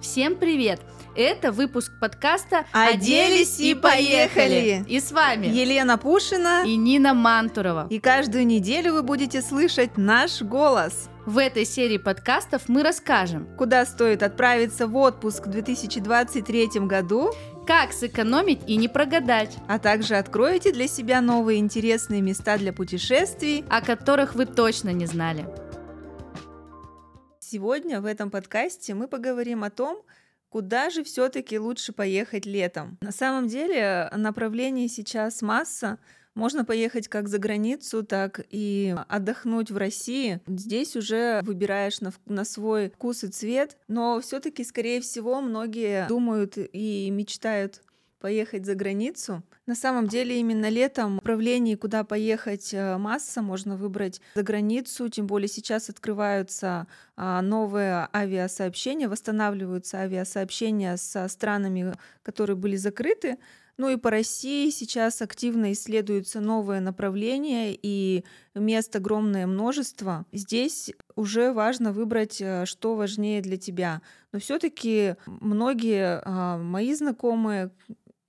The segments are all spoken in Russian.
Всем привет! Это выпуск подкаста «Оделись и поехали!» И с вами Елена Пушина и Нина Мантурова. И каждую неделю вы будете слышать наш голос. В этой серии подкастов мы расскажем, куда стоит отправиться в отпуск в 2023 году, как сэкономить и не прогадать, а также откроете для себя новые интересные места для путешествий, о которых вы точно не знали. Сегодня в этом подкасте мы поговорим о том, куда же все-таки лучше поехать летом. На самом деле направлений сейчас масса. Можно поехать как за границу, так и отдохнуть в России. Здесь уже выбираешь на, на свой вкус и цвет, но все-таки, скорее всего, многие думают и мечтают поехать за границу. На самом деле именно летом направлений, куда поехать э, масса, можно выбрать за границу, тем более сейчас открываются а, новые авиасообщения, восстанавливаются авиасообщения со странами, которые были закрыты. Ну и по России сейчас активно исследуются новые направления и мест огромное множество. Здесь уже важно выбрать, э, что важнее для тебя. Но все-таки многие а, мои знакомые,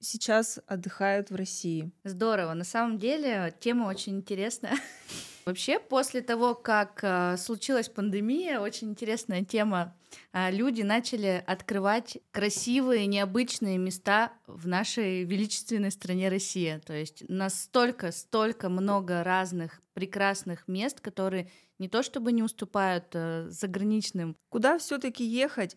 сейчас отдыхают в России. Здорово. На самом деле тема очень интересная. Вообще, после того, как э, случилась пандемия, очень интересная тема. Э, люди начали открывать красивые, необычные места в нашей величественной стране Россия. То есть настолько, столько много разных прекрасных мест, которые не то чтобы не уступают э, заграничным. Куда все-таки ехать?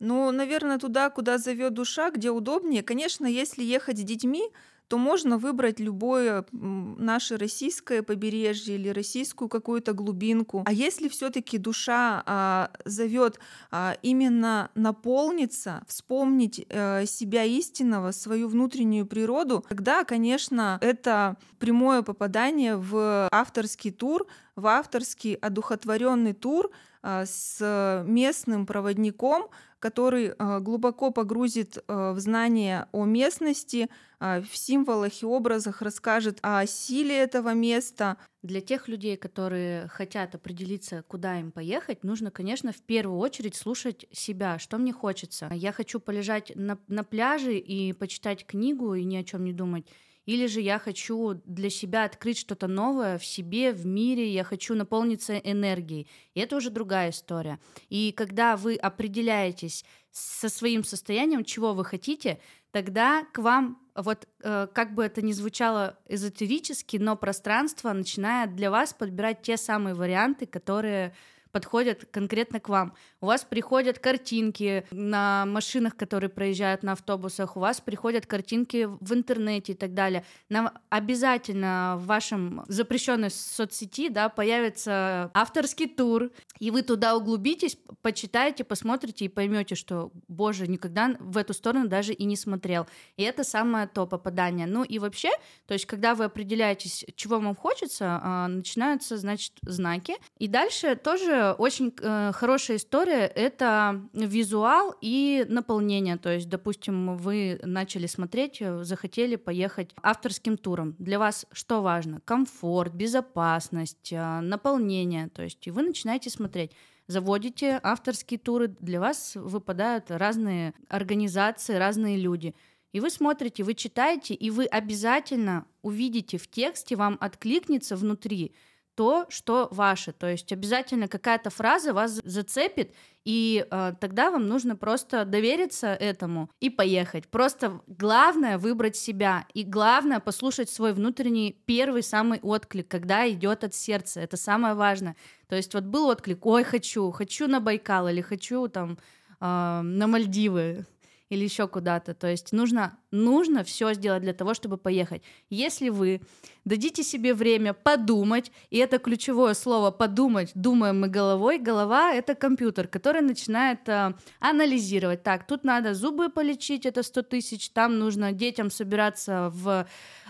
Ну, наверное, туда, куда зовет душа, где удобнее. Конечно, если ехать с детьми, то можно выбрать любое наше российское побережье или российскую какую-то глубинку. А если все-таки душа а, зовет а, именно наполниться, вспомнить а, себя истинного, свою внутреннюю природу, тогда, конечно, это прямое попадание в авторский тур, в авторский одухотворенный тур а, с местным проводником, который а, глубоко погрузит а, в знание о местности, а, в символах и образах расскажет о силе этого места. Для тех людей, которые хотят определиться, куда им поехать, нужно, конечно, в первую очередь слушать себя, что мне хочется. Я хочу полежать на, на пляже и почитать книгу и ни о чем не думать или же я хочу для себя открыть что-то новое в себе, в мире, я хочу наполниться энергией. И это уже другая история. И когда вы определяетесь со своим состоянием, чего вы хотите, тогда к вам, вот э, как бы это ни звучало эзотерически, но пространство начинает для вас подбирать те самые варианты, которые подходят конкретно к вам. У вас приходят картинки на машинах, которые проезжают на автобусах, у вас приходят картинки в интернете и так далее. Нам обязательно в вашем запрещенной соцсети да, появится авторский тур, и вы туда углубитесь, почитаете, посмотрите и поймете, что, боже, никогда в эту сторону даже и не смотрел. И это самое то попадание. Ну и вообще, то есть когда вы определяетесь, чего вам хочется, а, начинаются, значит, знаки. И дальше тоже очень э, хорошая история — это визуал и наполнение. То есть, допустим, вы начали смотреть, э, захотели поехать авторским туром. Для вас что важно? Комфорт, безопасность, э, наполнение. То есть, и вы начинаете смотреть заводите авторские туры, для вас выпадают разные организации, разные люди. И вы смотрите, вы читаете, и вы обязательно увидите в тексте, вам откликнется внутри то, что ваше. То есть обязательно какая-то фраза вас зацепит, и э, тогда вам нужно просто довериться этому и поехать. Просто главное выбрать себя, и главное послушать свой внутренний первый самый отклик, когда идет от сердца. Это самое важное. То есть вот был отклик, ой, хочу, хочу на Байкал или хочу там э, на Мальдивы или еще куда-то. То есть нужно, нужно все сделать для того, чтобы поехать. Если вы дадите себе время подумать, и это ключевое слово подумать, думаем мы головой, голова — это компьютер, который начинает э, анализировать. Так, тут надо зубы полечить, это 100 тысяч, там нужно детям собираться в,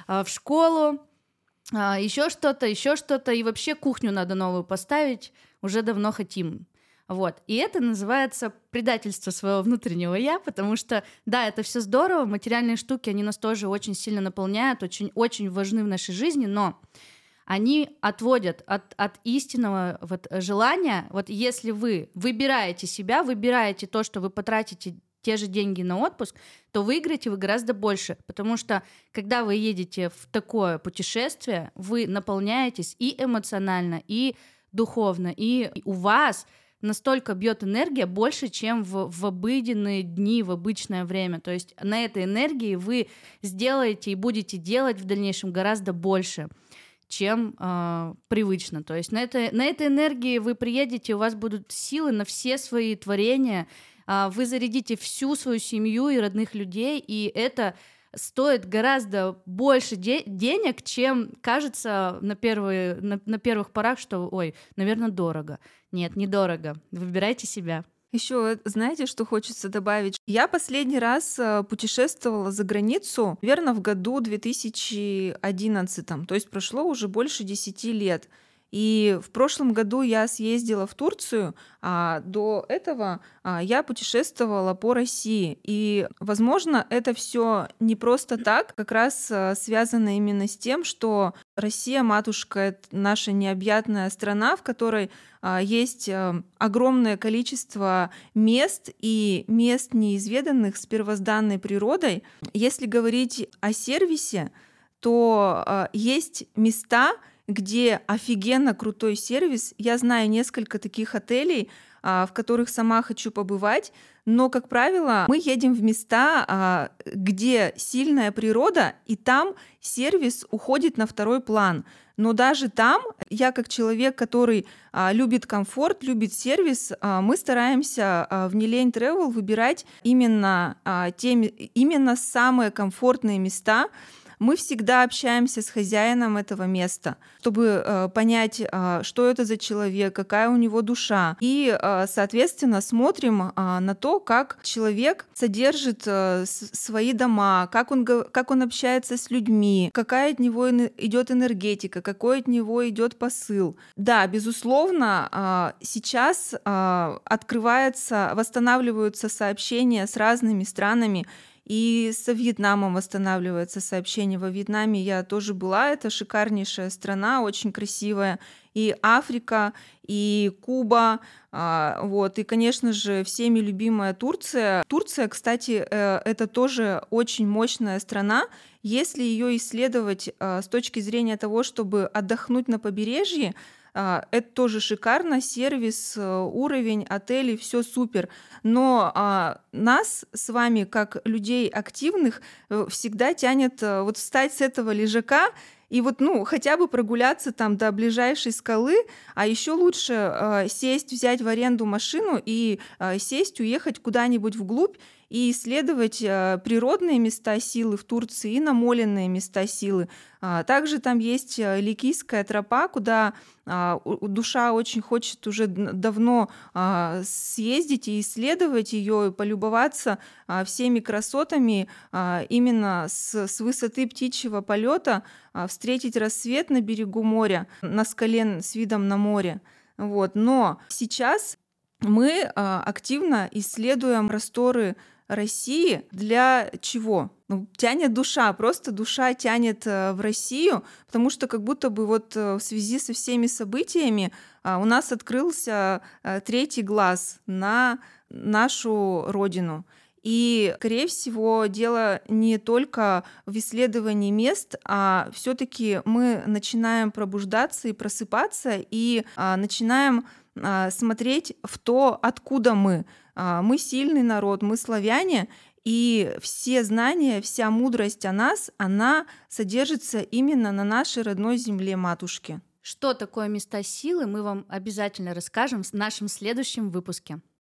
э, в школу, э, еще что-то, еще что-то, и вообще кухню надо новую поставить, уже давно хотим. Вот. И это называется предательство своего внутреннего я, потому что, да, это все здорово, материальные штуки, они нас тоже очень сильно наполняют, очень-очень важны в нашей жизни, но они отводят от, от истинного вот желания. Вот если вы выбираете себя, выбираете то, что вы потратите те же деньги на отпуск, то выиграете вы гораздо больше, потому что когда вы едете в такое путешествие, вы наполняетесь и эмоционально, и духовно, и у вас настолько бьет энергия больше, чем в, в обыденные дни, в обычное время. То есть на этой энергии вы сделаете и будете делать в дальнейшем гораздо больше чем э, привычно. То есть на, это, на этой энергии вы приедете, у вас будут силы на все свои творения, э, вы зарядите всю свою семью и родных людей, и это стоит гораздо больше де- денег, чем кажется на, первые, на, на первых порах, что, ой, наверное, дорого. Нет, недорого. Выбирайте себя. Еще, знаете, что хочется добавить? Я последний раз э, путешествовала за границу, верно, в году 2011, то есть прошло уже больше 10 лет. И в прошлом году я съездила в Турцию, а до этого а, я путешествовала по России. И, возможно, это все не просто так, как раз а, связано именно с тем, что Россия, матушка, это наша необъятная страна, в которой а, есть огромное количество мест и мест неизведанных с первозданной природой. Если говорить о сервисе, то есть места, где офигенно крутой сервис. Я знаю несколько таких отелей, а, в которых сама хочу побывать, но, как правило, мы едем в места, а, где сильная природа, и там сервис уходит на второй план. Но даже там, я как человек, который а, любит комфорт, любит сервис, мы стараемся в Нелень Travel выбирать именно, те, именно самые комфортные места, мы всегда общаемся с хозяином этого места, чтобы э, понять, э, что это за человек, какая у него душа. И, э, соответственно, смотрим э, на то, как человек содержит э, свои дома, как он, как он общается с людьми, какая от него идет энергетика, какой от него идет посыл. Да, безусловно, э, сейчас э, открывается, восстанавливаются сообщения с разными странами, и со Вьетнамом восстанавливается сообщение. Во Вьетнаме я тоже была. Это шикарнейшая страна, очень красивая. И Африка, и Куба, а, вот, и, конечно же, всеми любимая Турция. Турция, кстати, э, это тоже очень мощная страна. Если ее исследовать а, с точки зрения того, чтобы отдохнуть на побережье, это тоже шикарно, сервис, э, уровень, отели, все супер. Но а, нас с вами, как людей активных, э, всегда тянет э, вот встать с этого лежака и вот, ну, хотя бы прогуляться там до ближайшей скалы, а еще лучше э, сесть, взять в аренду машину и э, сесть, уехать куда-нибудь вглубь и исследовать э, природные места силы в Турции и намоленные места силы. А, также там есть э, Ликийская тропа, куда а, душа очень хочет уже давно а, съездить и исследовать ее, и полюбоваться всеми красотами именно с, высоты птичьего полета, встретить рассвет на берегу моря, на скале с видом на море. Вот. Но сейчас мы активно исследуем просторы России для чего? Ну, тянет душа, просто душа тянет э, в Россию, потому что как будто бы вот э, в связи со всеми событиями а, у нас открылся э, третий глаз на нашу родину. И, скорее всего, дело не только в исследовании мест, а все-таки мы начинаем пробуждаться и просыпаться, и а, начинаем смотреть в то, откуда мы. А, мы сильный народ, мы славяне, и все знания, вся мудрость о нас, она содержится именно на нашей родной земле матушки. Что такое места силы, мы вам обязательно расскажем в нашем следующем выпуске.